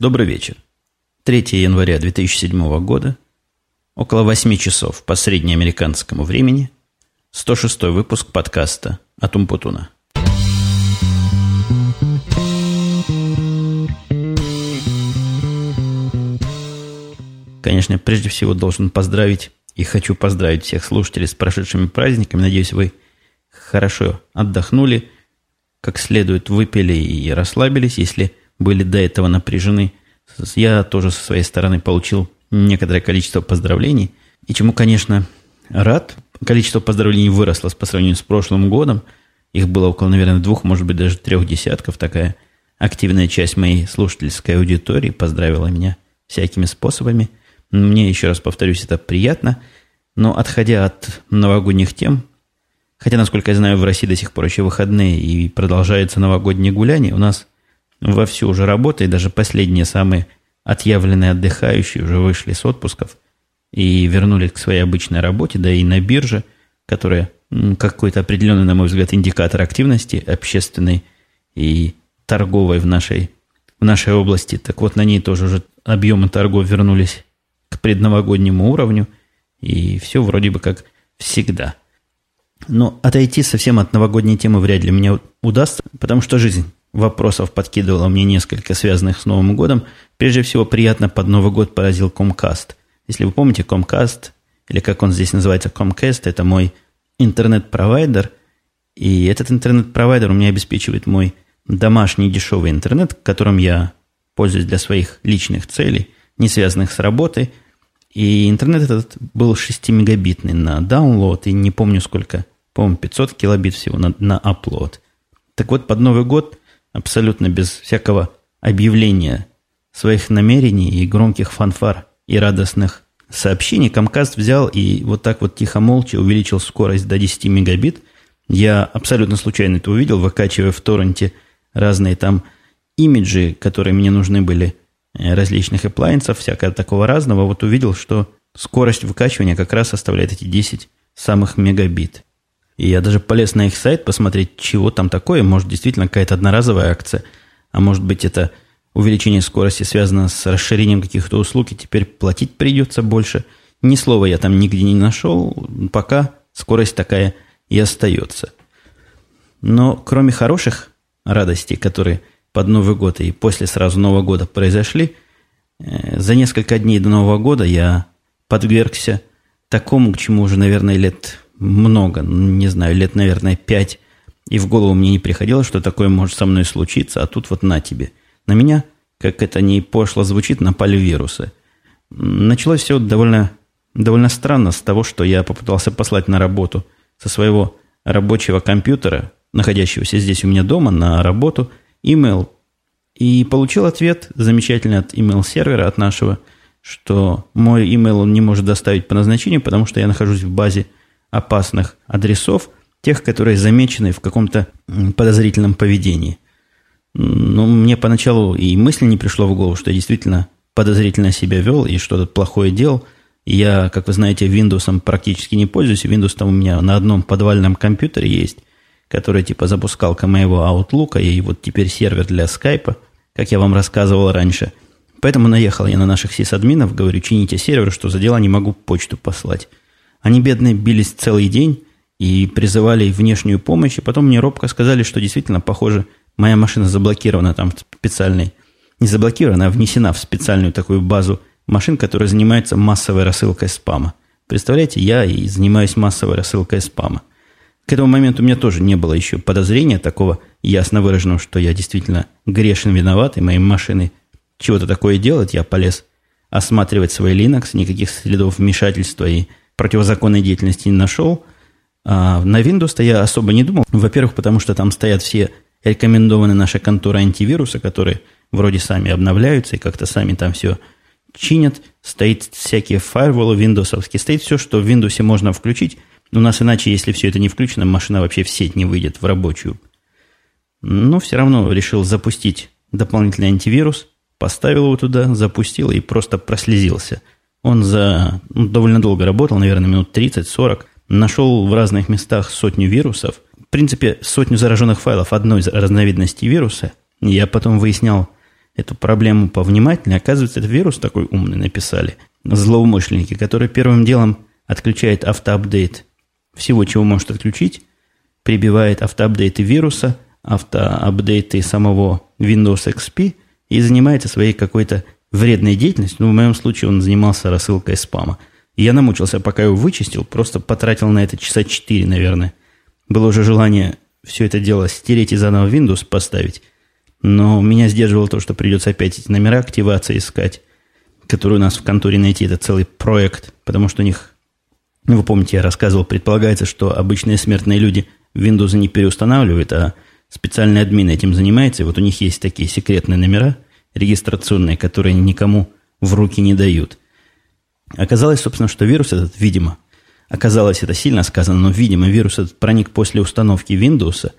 Добрый вечер. 3 января 2007 года, около 8 часов по среднеамериканскому времени, 106 выпуск подкаста от Умпутуна. Конечно, прежде всего должен поздравить и хочу поздравить всех слушателей с прошедшими праздниками. Надеюсь, вы хорошо отдохнули, как следует выпили и расслабились, если были до этого напряжены. Я тоже со своей стороны получил некоторое количество поздравлений, и чему, конечно, рад. Количество поздравлений выросло по сравнению с прошлым годом. Их было около, наверное, двух, может быть, даже трех десятков. Такая активная часть моей слушательской аудитории поздравила меня всякими способами. Мне, еще раз повторюсь, это приятно. Но отходя от новогодних тем, хотя, насколько я знаю, в России до сих пор еще выходные и продолжается новогоднее гуляние, у нас вовсю уже работает, даже последние самые отъявленные отдыхающие уже вышли с отпусков и вернулись к своей обычной работе, да и на бирже, которая какой-то определенный, на мой взгляд, индикатор активности общественной и торговой в нашей, в нашей области. Так вот, на ней тоже уже объемы торгов вернулись к предновогоднему уровню, и все вроде бы как всегда. Но отойти совсем от новогодней темы вряд ли мне удастся, потому что жизнь вопросов подкидывала мне несколько, связанных с Новым годом. Прежде всего, приятно под Новый год поразил Comcast. Если вы помните, Comcast, или как он здесь называется, Comcast, это мой интернет-провайдер. И этот интернет-провайдер у меня обеспечивает мой домашний дешевый интернет, которым я пользуюсь для своих личных целей, не связанных с работой. И интернет этот был 6-мегабитный на download, и не помню сколько, по-моему, 500 килобит всего на, на upload. Так вот, под Новый год абсолютно без всякого объявления своих намерений и громких фанфар и радостных сообщений, Comcast взял и вот так вот тихо-молча увеличил скорость до 10 мегабит. Я абсолютно случайно это увидел, выкачивая в торренте разные там имиджи, которые мне нужны были, э, различных appliances, всякого такого разного. Вот увидел, что скорость выкачивания как раз составляет эти 10 самых мегабит. И я даже полез на их сайт посмотреть, чего там такое. Может, действительно какая-то одноразовая акция. А может быть, это увеличение скорости связано с расширением каких-то услуг, и теперь платить придется больше. Ни слова я там нигде не нашел. Пока скорость такая и остается. Но кроме хороших радостей, которые под Новый год и после сразу Нового года произошли, э, за несколько дней до Нового года я подвергся такому, к чему уже, наверное, лет много, не знаю, лет, наверное, пять, и в голову мне не приходило, что такое может со мной случиться, а тут вот на тебе. На меня, как это не пошло звучит, напали вирусы. Началось все довольно, довольно странно с того, что я попытался послать на работу со своего рабочего компьютера, находящегося здесь у меня дома, на работу, email. И получил ответ замечательный от email-сервера, от нашего, что мой email он не может доставить по назначению, потому что я нахожусь в базе опасных адресов, тех, которые замечены в каком-то подозрительном поведении. Но мне поначалу и мысли не пришло в голову, что я действительно подозрительно себя вел и что-то плохое делал. я, как вы знаете, Windows практически не пользуюсь. Windows там у меня на одном подвальном компьютере есть, который типа запускалка моего Outlook, и вот теперь сервер для скайпа, как я вам рассказывал раньше. Поэтому наехал я на наших сисадминов, говорю, чините сервер, что за дело не могу почту послать. Они, бедные, бились целый день и призывали внешнюю помощь, и потом мне робко сказали, что действительно, похоже, моя машина заблокирована там специальной, не заблокирована, а внесена в специальную такую базу машин, которая занимается массовой рассылкой спама. Представляете, я и занимаюсь массовой рассылкой спама. К этому моменту у меня тоже не было еще подозрения такого ясно выраженного, что я действительно грешен, виноват, и моей машины чего-то такое делать. Я полез осматривать свой Linux, никаких следов вмешательства и противозаконной деятельности не нашел. А на Windows-то я особо не думал. Во-первых, потому что там стоят все рекомендованные наши конторы антивируса, которые вроде сами обновляются и как-то сами там все чинят. Стоит всякие фаерволы виндосовские. Стоит все, что в Windows можно включить. У нас иначе, если все это не включено, машина вообще в сеть не выйдет в рабочую. Но все равно решил запустить дополнительный антивирус. Поставил его туда, запустил и просто прослезился – он за ну, довольно долго работал, наверное, минут 30-40. Нашел в разных местах сотню вирусов. В принципе, сотню зараженных файлов одной из разновидностей вируса. Я потом выяснял эту проблему повнимательнее, оказывается, это вирус такой умный написали. Злоумышленники, который первым делом отключает автоапдейт всего, чего может отключить, прибивает автоапдейты вируса, автоапдейты самого Windows XP и занимается своей какой-то вредной деятельностью. Ну, в моем случае он занимался рассылкой спама. И я намучился, пока его вычистил, просто потратил на это часа 4, наверное. Было уже желание все это дело стереть и заново Windows поставить. Но меня сдерживало то, что придется опять эти номера активации искать, которые у нас в конторе найти. Это целый проект, потому что у них, ну, вы помните, я рассказывал, предполагается, что обычные смертные люди Windows не переустанавливают, а специальный админ этим занимается. И вот у них есть такие секретные номера регистрационные, которые никому в руки не дают. Оказалось, собственно, что вирус этот, видимо, Оказалось, это сильно сказано, но, видимо, вирус этот проник после установки Windows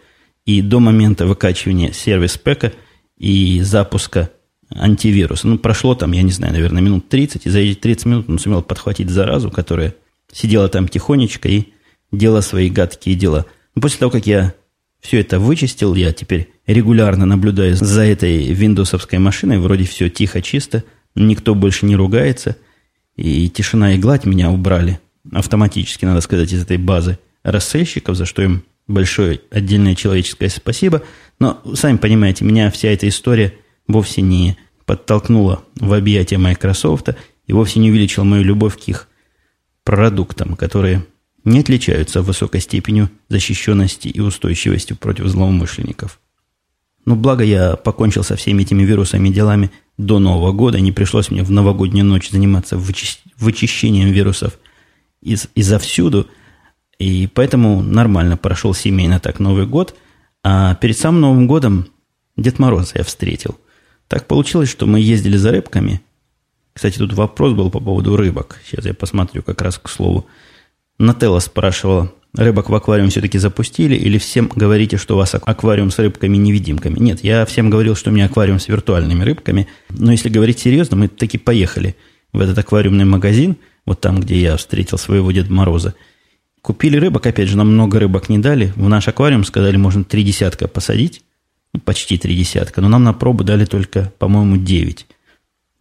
и до момента выкачивания сервис-пэка и запуска антивируса. Ну, прошло там, я не знаю, наверное, минут 30, и за эти 30 минут он сумел подхватить заразу, которая сидела там тихонечко и делала свои гадкие дела. Но после того, как я все это вычистил, я теперь регулярно наблюдаю за этой виндосовской машиной, вроде все тихо, чисто, никто больше не ругается, и тишина и гладь меня убрали – автоматически, надо сказать, из этой базы рассельщиков, за что им большое отдельное человеческое спасибо. Но, сами понимаете, меня вся эта история вовсе не подтолкнула в объятия Microsoft и вовсе не увеличила мою любовь к их продуктам, которые не отличаются высокой степенью защищенности и устойчивости против злоумышленников. Но благо я покончил со всеми этими вирусами и делами до Нового года, не пришлось мне в новогоднюю ночь заниматься вычищением вирусов – из, изовсюду. И поэтому нормально прошел семейно так Новый год. А перед самым Новым годом Дед Мороз я встретил. Так получилось, что мы ездили за рыбками. Кстати, тут вопрос был по поводу рыбок. Сейчас я посмотрю как раз к слову. Нателла спрашивала, рыбок в аквариум все-таки запустили или всем говорите, что у вас аквариум с рыбками-невидимками? Нет, я всем говорил, что у меня аквариум с виртуальными рыбками. Но если говорить серьезно, мы таки поехали в этот аквариумный магазин – вот там, где я встретил своего Деда Мороза. Купили рыбок, опять же, нам много рыбок не дали. В наш аквариум сказали, можно три десятка посадить. Ну, почти три десятка. Но нам на пробу дали только, по-моему, девять.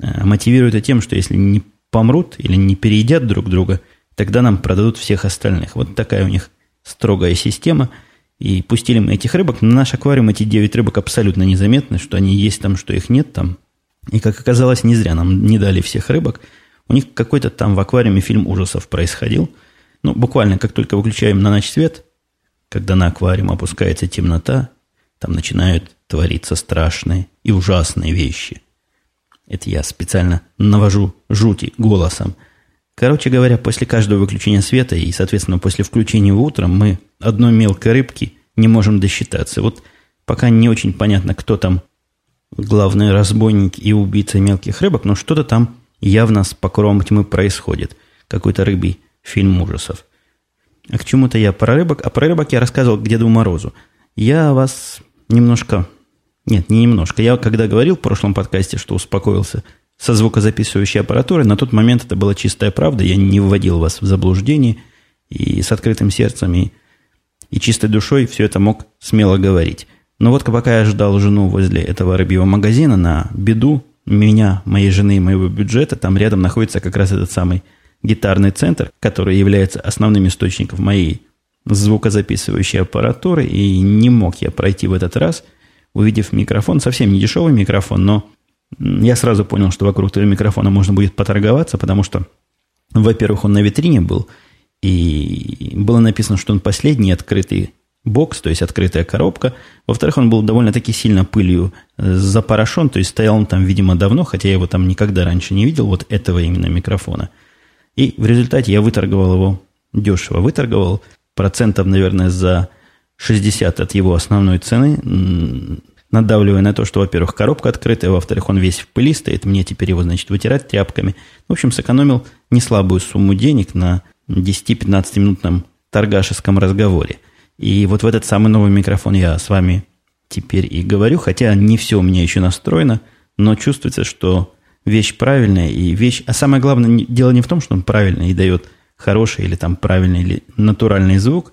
А, мотивируют это тем, что если не помрут или не переедят друг друга, тогда нам продадут всех остальных. Вот такая у них строгая система. И пустили мы этих рыбок. На наш аквариум эти девять рыбок абсолютно незаметны, что они есть там, что их нет там. И, как оказалось, не зря нам не дали всех рыбок – у них какой-то там в аквариуме фильм ужасов происходил. Ну, буквально, как только выключаем на ночь свет, когда на аквариум опускается темнота, там начинают твориться страшные и ужасные вещи. Это я специально навожу жути голосом. Короче говоря, после каждого выключения света и, соответственно, после включения утром мы одной мелкой рыбки не можем досчитаться. Вот пока не очень понятно, кто там главный разбойник и убийца мелких рыбок, но что-то там явно с покровом тьмы происходит. Какой-то рыбий фильм ужасов. А к чему-то я про рыбок, а про рыбок я рассказывал к Деду Морозу. Я вас немножко... Нет, не немножко. Я когда говорил в прошлом подкасте, что успокоился со звукозаписывающей аппаратурой, на тот момент это была чистая правда. Я не вводил вас в заблуждение. И с открытым сердцем и, и чистой душой все это мог смело говорить. Но вот пока я ждал жену возле этого рыбьего магазина, на беду меня, моей жены и моего бюджета, там рядом находится как раз этот самый гитарный центр, который является основным источником моей звукозаписывающей аппаратуры, и не мог я пройти в этот раз, увидев микрофон, совсем не дешевый микрофон, но я сразу понял, что вокруг этого микрофона можно будет поторговаться, потому что, во-первых, он на витрине был, и было написано, что он последний открытый бокс, то есть открытая коробка. Во-вторых, он был довольно-таки сильно пылью э, запорошен, то есть стоял он там, видимо, давно, хотя я его там никогда раньше не видел, вот этого именно микрофона. И в результате я выторговал его дешево. Выторговал процентов, наверное, за 60 от его основной цены, надавливая на то, что, во-первых, коробка открытая, во-вторых, он весь в пыли стоит, мне теперь его, значит, вытирать тряпками. В общем, сэкономил неслабую сумму денег на 10-15 минутном торгашеском разговоре – и вот в этот самый новый микрофон я с вами теперь и говорю, хотя не все у меня еще настроено, но чувствуется, что вещь правильная и вещь... А самое главное, дело не в том, что он правильный и дает хороший или там правильный или натуральный звук,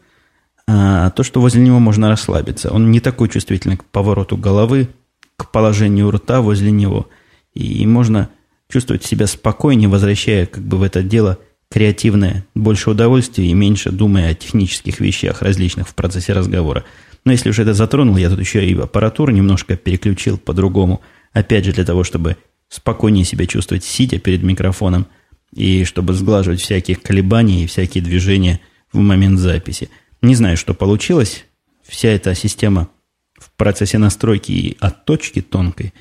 то, что возле него можно расслабиться. Он не такой чувствительный к повороту головы, к положению рта возле него. И можно чувствовать себя спокойнее, возвращая как бы в это дело креативное, больше удовольствия и меньше думая о технических вещах различных в процессе разговора. Но если уже это затронул, я тут еще и аппаратуру немножко переключил по-другому. Опять же, для того, чтобы спокойнее себя чувствовать, сидя перед микрофоном, и чтобы сглаживать всякие колебания и всякие движения в момент записи. Не знаю, что получилось. Вся эта система в процессе настройки и отточки тонкой.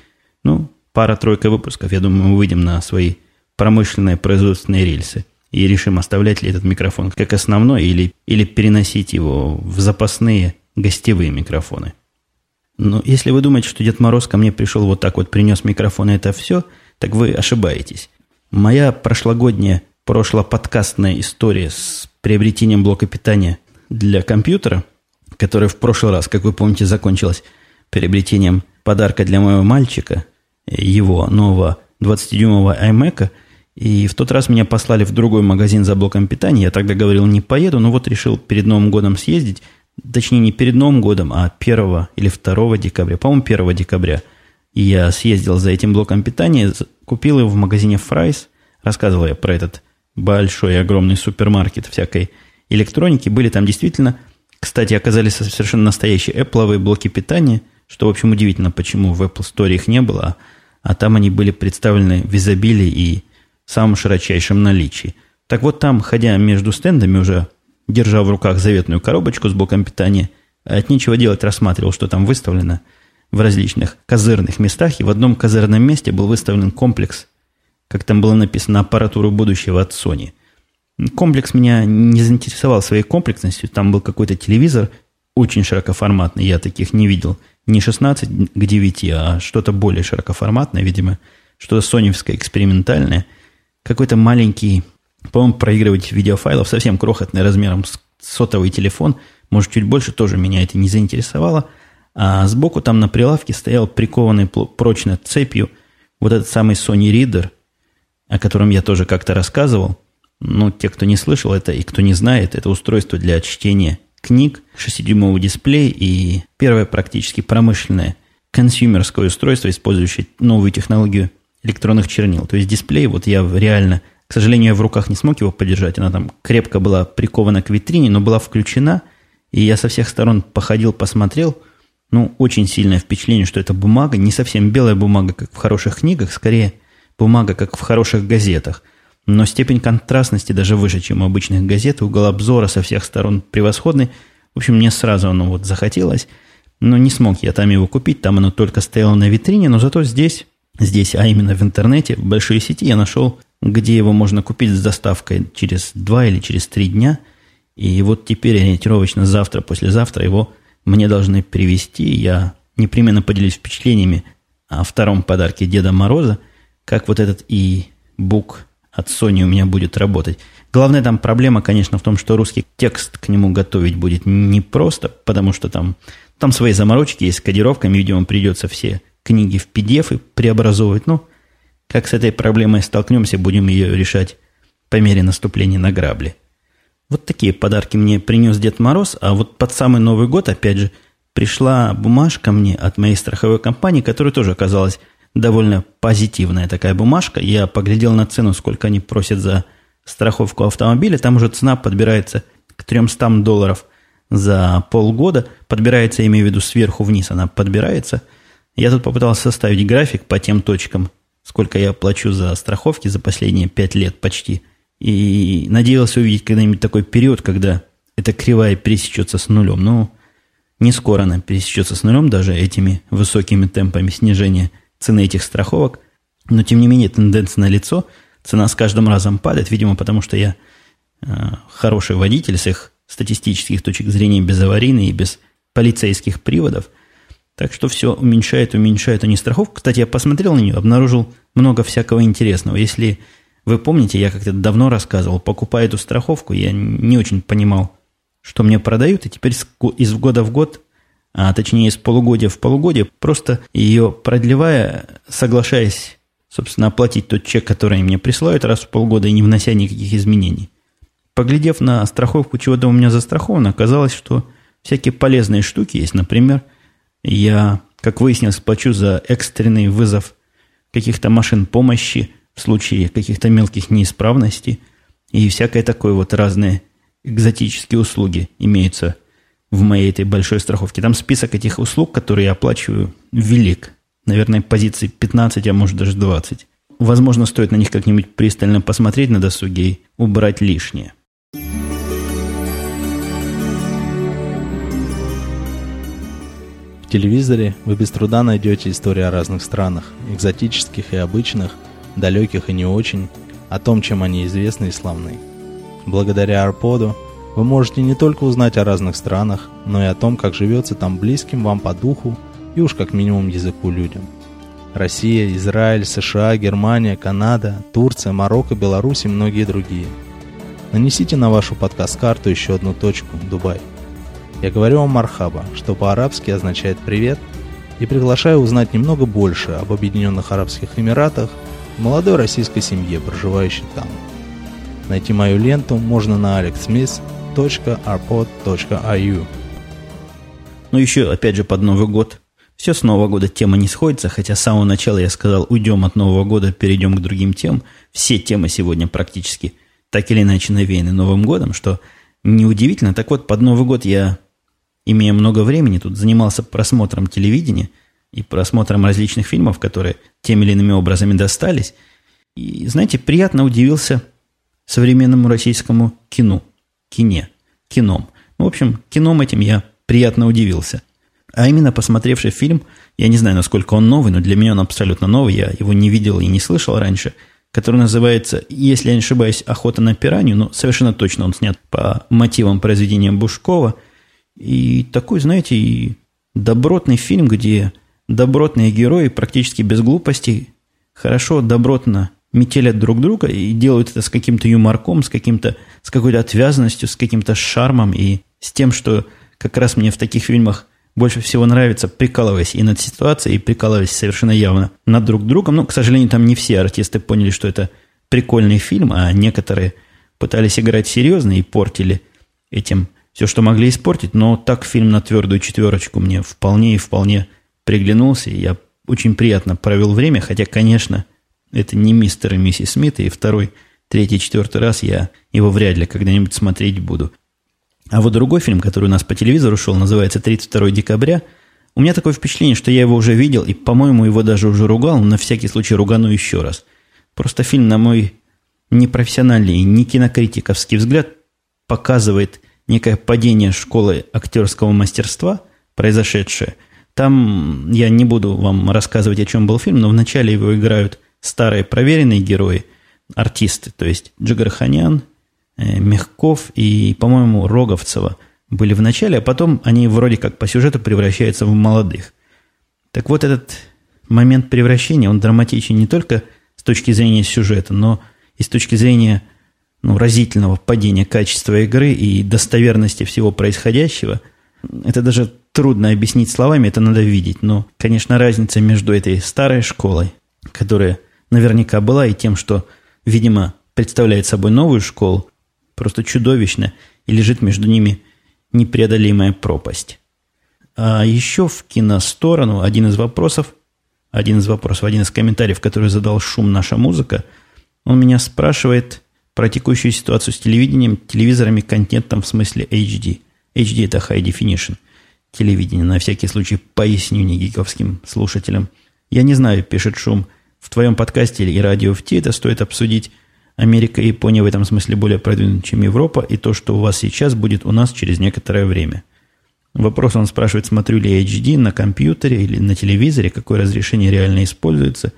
Ну, пара-тройка выпусков, я думаю, мы выйдем на свои промышленные производственные рельсы и решим, оставлять ли этот микрофон как основной или, или переносить его в запасные гостевые микрофоны. Но если вы думаете, что Дед Мороз ко мне пришел вот так вот, принес микрофон и это все, так вы ошибаетесь. Моя прошлогодняя, прошлоподкастная история с приобретением блока питания для компьютера, которая в прошлый раз, как вы помните, закончилась приобретением подарка для моего мальчика, его нового 20-дюймового iMac, и в тот раз меня послали в другой магазин за блоком питания. Я тогда говорил, не поеду, но вот решил перед Новым годом съездить точнее не перед Новым годом, а 1 или 2 декабря, по-моему, 1 декабря. Я съездил за этим блоком питания, купил его в магазине Fry's, рассказывал я про этот большой огромный супермаркет всякой электроники. Были там действительно, кстати, оказались совершенно настоящие Apple блоки питания, что, в общем, удивительно, почему в Apple Store их не было, а там они были представлены в изобилии и самом широчайшем наличии. Так вот там, ходя между стендами уже держа в руках заветную коробочку с блоком питания, а от нечего делать рассматривал, что там выставлено в различных козырных местах, и в одном козырном месте был выставлен комплекс, как там было написано, аппаратуру будущего от Sony. Комплекс меня не заинтересовал своей комплексностью, там был какой-то телевизор, очень широкоформатный, я таких не видел, не 16 к 9, а что-то более широкоформатное, видимо, что-то соневское, экспериментальное, какой-то маленький по-моему, проигрывать видеофайлов совсем крохотный размером с сотовый телефон, может, чуть больше, тоже меня это не заинтересовало. А сбоку там на прилавке стоял прикованный прочно цепью вот этот самый Sony Reader, о котором я тоже как-то рассказывал. Ну, те, кто не слышал это и кто не знает, это устройство для чтения книг, 6-дюймовый дисплей и первое практически промышленное консюмерское устройство, использующее новую технологию электронных чернил. То есть дисплей, вот я реально – к сожалению, я в руках не смог его подержать. Она там крепко была прикована к витрине, но была включена. И я со всех сторон походил, посмотрел. Ну, очень сильное впечатление, что это бумага, не совсем белая бумага, как в хороших книгах, скорее бумага, как в хороших газетах. Но степень контрастности даже выше, чем у обычных газет. Угол обзора со всех сторон превосходный. В общем, мне сразу оно вот захотелось. Но не смог я там его купить, там оно только стояло на витрине, но зато здесь, здесь, а именно в интернете, в большой сети я нашел где его можно купить с доставкой через два или через три дня. И вот теперь ориентировочно завтра, послезавтра его мне должны привезти. Я непременно поделюсь впечатлениями о втором подарке Деда Мороза, как вот этот и бук от Sony у меня будет работать. Главная там проблема, конечно, в том, что русский текст к нему готовить будет непросто, потому что там, там свои заморочки есть с кодировками, видимо, придется все книги в PDF преобразовывать. Ну, как с этой проблемой столкнемся, будем ее решать по мере наступления на грабли. Вот такие подарки мне принес Дед Мороз, а вот под самый Новый год, опять же, пришла бумажка мне от моей страховой компании, которая тоже оказалась довольно позитивная такая бумажка. Я поглядел на цену, сколько они просят за страховку автомобиля. Там уже цена подбирается к 300 долларов за полгода. Подбирается, я имею в виду, сверху вниз она подбирается. Я тут попытался составить график по тем точкам, сколько я плачу за страховки за последние пять лет почти. И надеялся увидеть когда-нибудь такой период, когда эта кривая пересечется с нулем. Но не скоро она пересечется с нулем, даже этими высокими темпами снижения цены этих страховок. Но, тем не менее, тенденция на лицо. Цена с каждым разом падает, видимо, потому что я э, хороший водитель с их статистических точек зрения безаварийный и без полицейских приводов – так что все уменьшает, уменьшает они страховку. Кстати, я посмотрел на нее, обнаружил много всякого интересного. Если вы помните, я как-то давно рассказывал, покупая эту страховку, я не очень понимал, что мне продают, и теперь из года в год, а точнее из полугодия в полугодие, просто ее продлевая, соглашаясь, собственно, оплатить тот чек, который мне присылают раз в полгода и не внося никаких изменений. Поглядев на страховку, чего-то у меня застраховано, оказалось, что всякие полезные штуки есть. Например, я как выяснилось, плачу за экстренный вызов каких-то машин помощи в случае каких-то мелких неисправностей и всякое такое вот разные экзотические услуги имеются в моей этой большой страховке. Там список этих услуг, которые я оплачиваю, велик. Наверное, позиций 15, а может даже 20. Возможно, стоит на них как-нибудь пристально посмотреть на досуге и убрать лишнее. В телевизоре вы без труда найдете истории о разных странах, экзотических и обычных, далеких и не очень, о том, чем они известны и славны. Благодаря Арподу вы можете не только узнать о разных странах, но и о том, как живется там близким вам по духу и уж как минимум языку людям. Россия, Израиль, США, Германия, Канада, Турция, Марокко, Беларусь и многие другие. Нанесите на вашу подкаст-карту еще одну точку – Дубай. Я говорю вам «Мархаба», что по-арабски означает «привет», и приглашаю узнать немного больше об Объединенных Арабских Эмиратах молодой российской семье, проживающей там. Найти мою ленту можно на alexsmith.arpod.ru Ну еще, опять же, под Новый год. Все с Нового года тема не сходится, хотя с самого начала я сказал, уйдем от Нового года, перейдем к другим темам. Все темы сегодня практически так или иначе навеяны Новым годом, что неудивительно. Так вот, под Новый год я, имея много времени, тут занимался просмотром телевидения – и просмотром различных фильмов, которые теми или иными образами достались. И, знаете, приятно удивился современному российскому кино, кине, кином. Ну, в общем, кином этим я приятно удивился. А именно, посмотревший фильм, я не знаю, насколько он новый, но для меня он абсолютно новый, я его не видел и не слышал раньше, который называется, если я не ошибаюсь, «Охота на пиранью», но совершенно точно он снят по мотивам произведения Бушкова. И такой, знаете, и добротный фильм, где добротные герои практически без глупостей хорошо, добротно метелят друг друга и делают это с каким-то юморком, с, каким-то, с какой-то отвязанностью, с каким-то шармом и с тем, что как раз мне в таких фильмах больше всего нравится, прикалываясь и над ситуацией, и прикалываясь совершенно явно над друг другом. Ну, к сожалению, там не все артисты поняли, что это прикольный фильм, а некоторые пытались играть серьезно и портили этим все, что могли испортить. Но так фильм на твердую четверочку мне вполне и вполне приглянулся, и я очень приятно провел время, хотя, конечно, это не мистер и миссис Смит, и второй, третий, четвертый раз я его вряд ли когда-нибудь смотреть буду. А вот другой фильм, который у нас по телевизору шел, называется «32 декабря», у меня такое впечатление, что я его уже видел, и, по-моему, его даже уже ругал, но на всякий случай ругану еще раз. Просто фильм, на мой непрофессиональный, не кинокритиковский взгляд, показывает некое падение школы актерского мастерства, произошедшее – там я не буду вам рассказывать, о чем был фильм, но вначале его играют старые проверенные герои, артисты, то есть Джигарханян, э, Мягков и, по-моему, Роговцева были в начале, а потом они вроде как по сюжету превращаются в молодых. Так вот, этот момент превращения, он драматичен не только с точки зрения сюжета, но и с точки зрения ну, разительного падения качества игры и достоверности всего происходящего. Это даже трудно объяснить словами, это надо видеть. Но, конечно, разница между этой старой школой, которая наверняка была, и тем, что, видимо, представляет собой новую школу, просто чудовищно, и лежит между ними непреодолимая пропасть. А еще в киносторону один из вопросов, один из вопросов, один из комментариев, который задал шум «Наша музыка», он меня спрашивает про текущую ситуацию с телевидением, телевизорами, контентом в смысле HD. HD – это High Definition телевидения. На всякий случай поясню негиковским слушателям. Я не знаю, пишет Шум, в твоем подкасте и радио в это стоит обсудить. Америка и Япония в этом смысле более продвинуты, чем Европа, и то, что у вас сейчас, будет у нас через некоторое время. Вопрос он спрашивает, смотрю ли я HD на компьютере или на телевизоре, какое разрешение реально используется,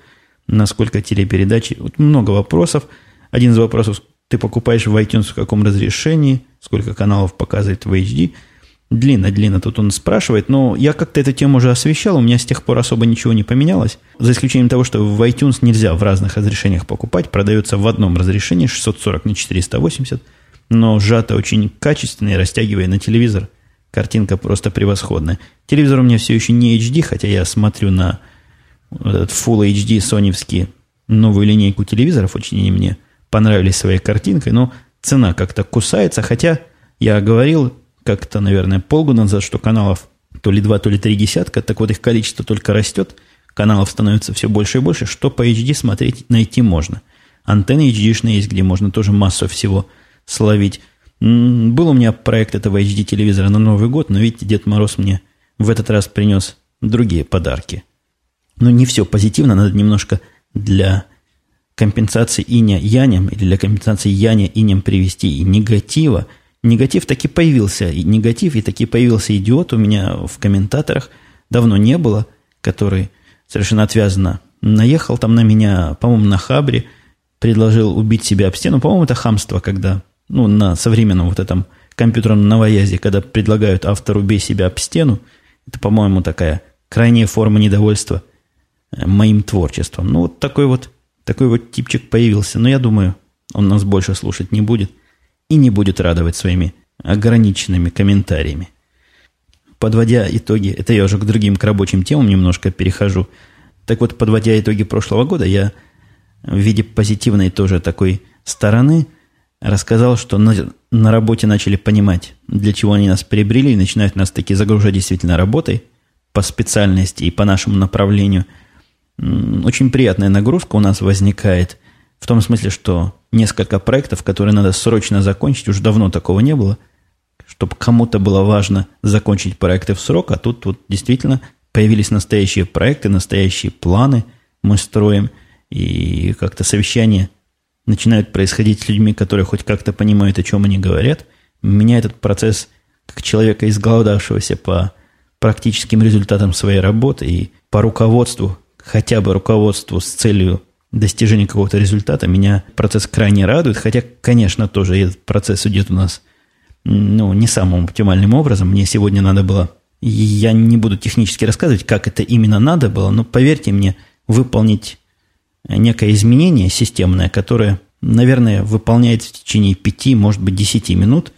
насколько телепередачи. Вот много вопросов. Один из вопросов, ты покупаешь в iTunes в каком разрешении, сколько каналов показывает в HD – Длинно-длинно тут он спрашивает, но я как-то эту тему уже освещал, у меня с тех пор особо ничего не поменялось, за исключением того, что в iTunes нельзя в разных разрешениях покупать, продается в одном разрешении 640 на 480, но сжато очень качественно и растягивая на телевизор. Картинка просто превосходная. Телевизор у меня все еще не HD, хотя я смотрю на этот Full HD соневский новую линейку телевизоров, очень они мне понравились своей картинкой, но цена как-то кусается, хотя я говорил, как-то, наверное, полгода назад, что каналов то ли два, то ли три десятка, так вот их количество только растет, каналов становится все больше и больше, что по HD смотреть найти можно. Антенны HD-шные есть, где можно тоже массу всего словить. Был у меня проект этого HD-телевизора на Новый год, но видите, Дед Мороз мне в этот раз принес другие подарки. Но не все позитивно, надо немножко для компенсации иня янем или для компенсации яня инем привести и негатива. Негатив таки появился, и негатив, и таки появился идиот у меня в комментаторах. Давно не было, который совершенно отвязанно наехал там на меня, по-моему, на хабре, предложил убить себя об стену. По-моему, это хамство, когда, ну, на современном вот этом компьютерном новоязде, когда предлагают автору «бей себя об стену», это, по-моему, такая крайняя форма недовольства э, моим творчеством. Ну, вот такой вот такой вот типчик появился, но я думаю, он нас больше слушать не будет и не будет радовать своими ограниченными комментариями. Подводя итоги, это я уже к другим, к рабочим темам немножко перехожу. Так вот, подводя итоги прошлого года, я в виде позитивной тоже такой стороны рассказал, что на, на работе начали понимать, для чего они нас приобрели, и начинают нас таки загружать действительно работой по специальности и по нашему направлению – очень приятная нагрузка у нас возникает в том смысле, что несколько проектов, которые надо срочно закончить, уже давно такого не было, чтобы кому-то было важно закончить проекты в срок, а тут вот действительно появились настоящие проекты, настоящие планы мы строим, и как-то совещания начинают происходить с людьми, которые хоть как-то понимают, о чем они говорят. Меня этот процесс, как человека, изголодавшегося по практическим результатам своей работы и по руководству, хотя бы руководству с целью достижения какого-то результата, меня процесс крайне радует, хотя, конечно, тоже этот процесс идет у нас ну, не самым оптимальным образом. Мне сегодня надо было, я не буду технически рассказывать, как это именно надо было, но поверьте мне, выполнить некое изменение системное, которое, наверное, выполняется в течение 5, может быть, 10 минут,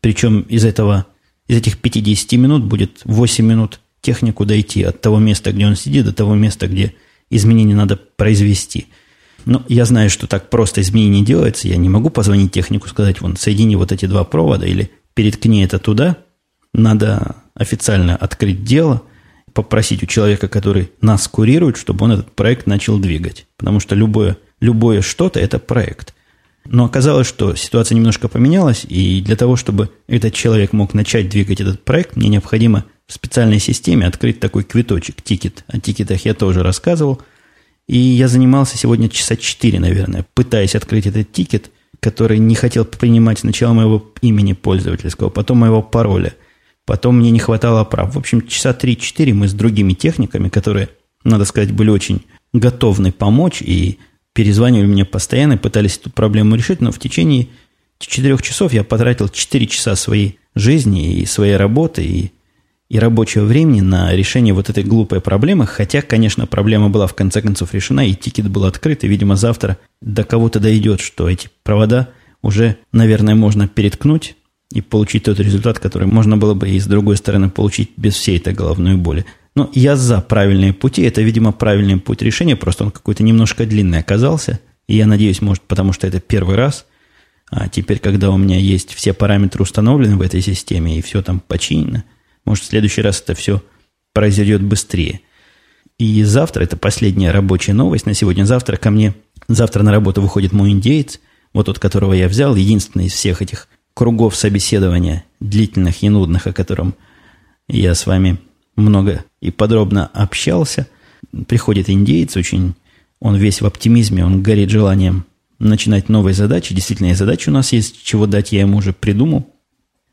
причем из этого, из этих 50 минут будет 8 минут технику дойти от того места, где он сидит, до того места, где изменения надо произвести. Но я знаю, что так просто изменение не делается. Я не могу позвонить технику, сказать, вон, соедини вот эти два провода или переткни это туда. Надо официально открыть дело, попросить у человека, который нас курирует, чтобы он этот проект начал двигать. Потому что любое, любое что-то – это проект. Но оказалось, что ситуация немножко поменялась, и для того, чтобы этот человек мог начать двигать этот проект, мне необходимо в специальной системе открыть такой квиточек, тикет. О тикетах я тоже рассказывал. И я занимался сегодня часа 4, наверное, пытаясь открыть этот тикет, который не хотел принимать сначала моего имени пользовательского, потом моего пароля. Потом мне не хватало прав. В общем, часа 3-4 мы с другими техниками, которые, надо сказать, были очень готовны помочь и перезванивали мне постоянно, пытались эту проблему решить, но в течение четырех часов я потратил 4 часа своей жизни и своей работы, и и рабочего времени на решение вот этой глупой проблемы, хотя, конечно, проблема была в конце концов решена, и тикет был открыт, и, видимо, завтра до кого-то дойдет, что эти провода уже, наверное, можно переткнуть и получить тот результат, который можно было бы и с другой стороны получить без всей этой головной боли. Но я за правильные пути, это, видимо, правильный путь решения, просто он какой-то немножко длинный оказался, и я надеюсь, может, потому что это первый раз, а теперь, когда у меня есть все параметры установлены в этой системе, и все там починено – может, в следующий раз это все произойдет быстрее. И завтра, это последняя рабочая новость на сегодня, завтра ко мне, завтра на работу выходит мой индеец, вот тот, которого я взял, единственный из всех этих кругов собеседования, длительных и нудных, о котором я с вами много и подробно общался. Приходит индеец, очень, он весь в оптимизме, он горит желанием начинать новые задачи. Действительно, и задачи у нас есть, чего дать я ему уже придумал.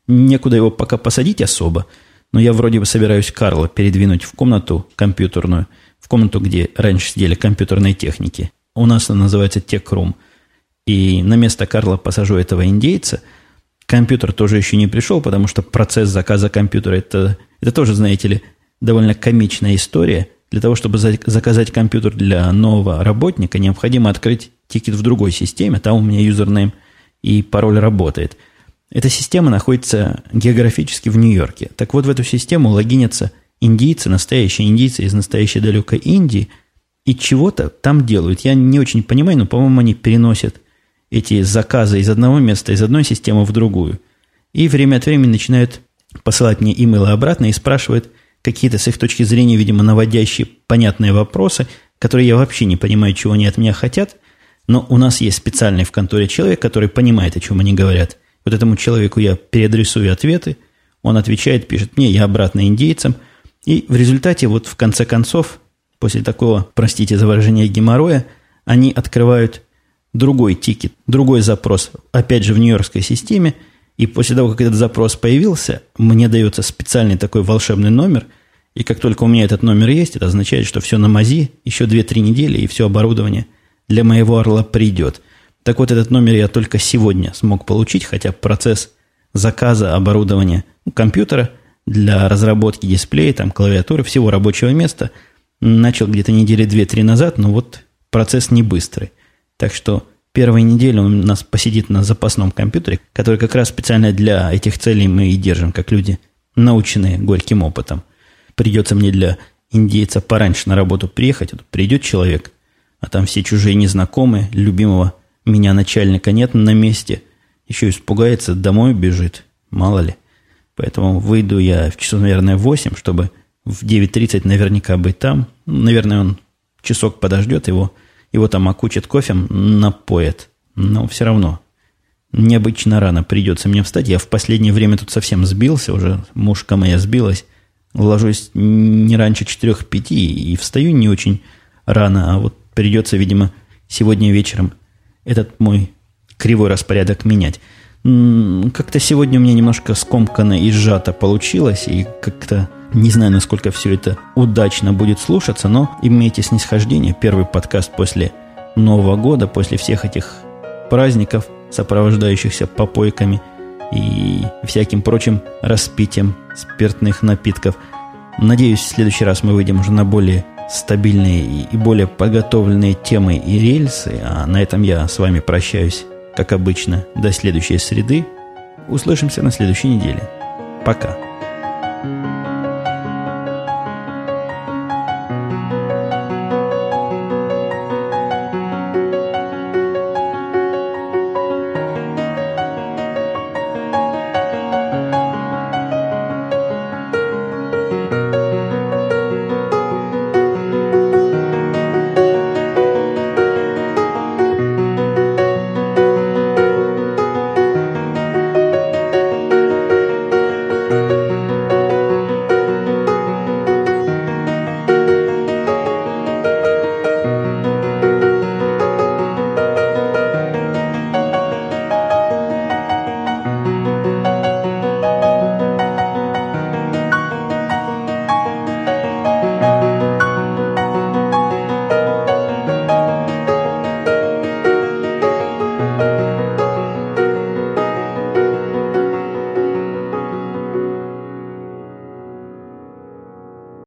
Некуда его пока посадить особо – но я вроде бы собираюсь Карла передвинуть в комнату компьютерную, в комнату, где раньше сидели компьютерные техники. У нас она называется Tech И на место Карла посажу этого индейца. Компьютер тоже еще не пришел, потому что процесс заказа компьютера это, это тоже, знаете ли, довольно комичная история. Для того, чтобы заказать компьютер для нового работника, необходимо открыть тикет в другой системе. Там у меня username и пароль работает – эта система находится географически в Нью-Йорке. Так вот, в эту систему логинятся индийцы, настоящие индийцы из настоящей далекой Индии, и чего-то там делают. Я не очень понимаю, но, по-моему, они переносят эти заказы из одного места, из одной системы в другую. И время от времени начинают посылать мне имейлы обратно и спрашивают, какие-то с их точки зрения, видимо, наводящие понятные вопросы, которые я вообще не понимаю, чего они от меня хотят, но у нас есть специальный в конторе человек, который понимает, о чем они говорят. Вот этому человеку я переадресую ответы, он отвечает, пишет мне, я обратно индейцам. И в результате, вот в конце концов, после такого, простите за выражение, геморроя, они открывают другой тикет, другой запрос, опять же в нью-йоркской системе, и после того, как этот запрос появился, мне дается специальный такой волшебный номер, и как только у меня этот номер есть, это означает, что все на мази, еще 2-3 недели, и все оборудование для моего орла придет. Так вот, этот номер я только сегодня смог получить, хотя процесс заказа оборудования компьютера для разработки дисплея, там, клавиатуры, всего рабочего места начал где-то недели 2-3 назад, но вот процесс не быстрый. Так что первую неделю он у нас посидит на запасном компьютере, который как раз специально для этих целей мы и держим, как люди, наученные горьким опытом. Придется мне для индейца пораньше на работу приехать, вот придет человек, а там все чужие незнакомые, любимого меня начальника нет на месте, еще испугается, домой бежит, мало ли. Поэтому выйду я в часов, наверное, в 8, чтобы в 9.30 наверняка быть там. Наверное, он часок подождет его – его там окучат кофем, напоят. Но все равно необычно рано придется мне встать. Я в последнее время тут совсем сбился, уже мушка моя сбилась. Ложусь не раньше 4-5 и встаю не очень рано, а вот придется, видимо, сегодня вечером этот мой кривой распорядок менять. Как-то сегодня у меня немножко скомканно и сжато получилось, и как-то не знаю, насколько все это удачно будет слушаться, но имейте снисхождение. Первый подкаст после Нового года, после всех этих праздников, сопровождающихся попойками и всяким прочим распитием спиртных напитков. Надеюсь, в следующий раз мы выйдем уже на более стабильные и более подготовленные темы и рельсы. А на этом я с вами прощаюсь, как обычно, до следующей среды. Услышимся на следующей неделе. Пока.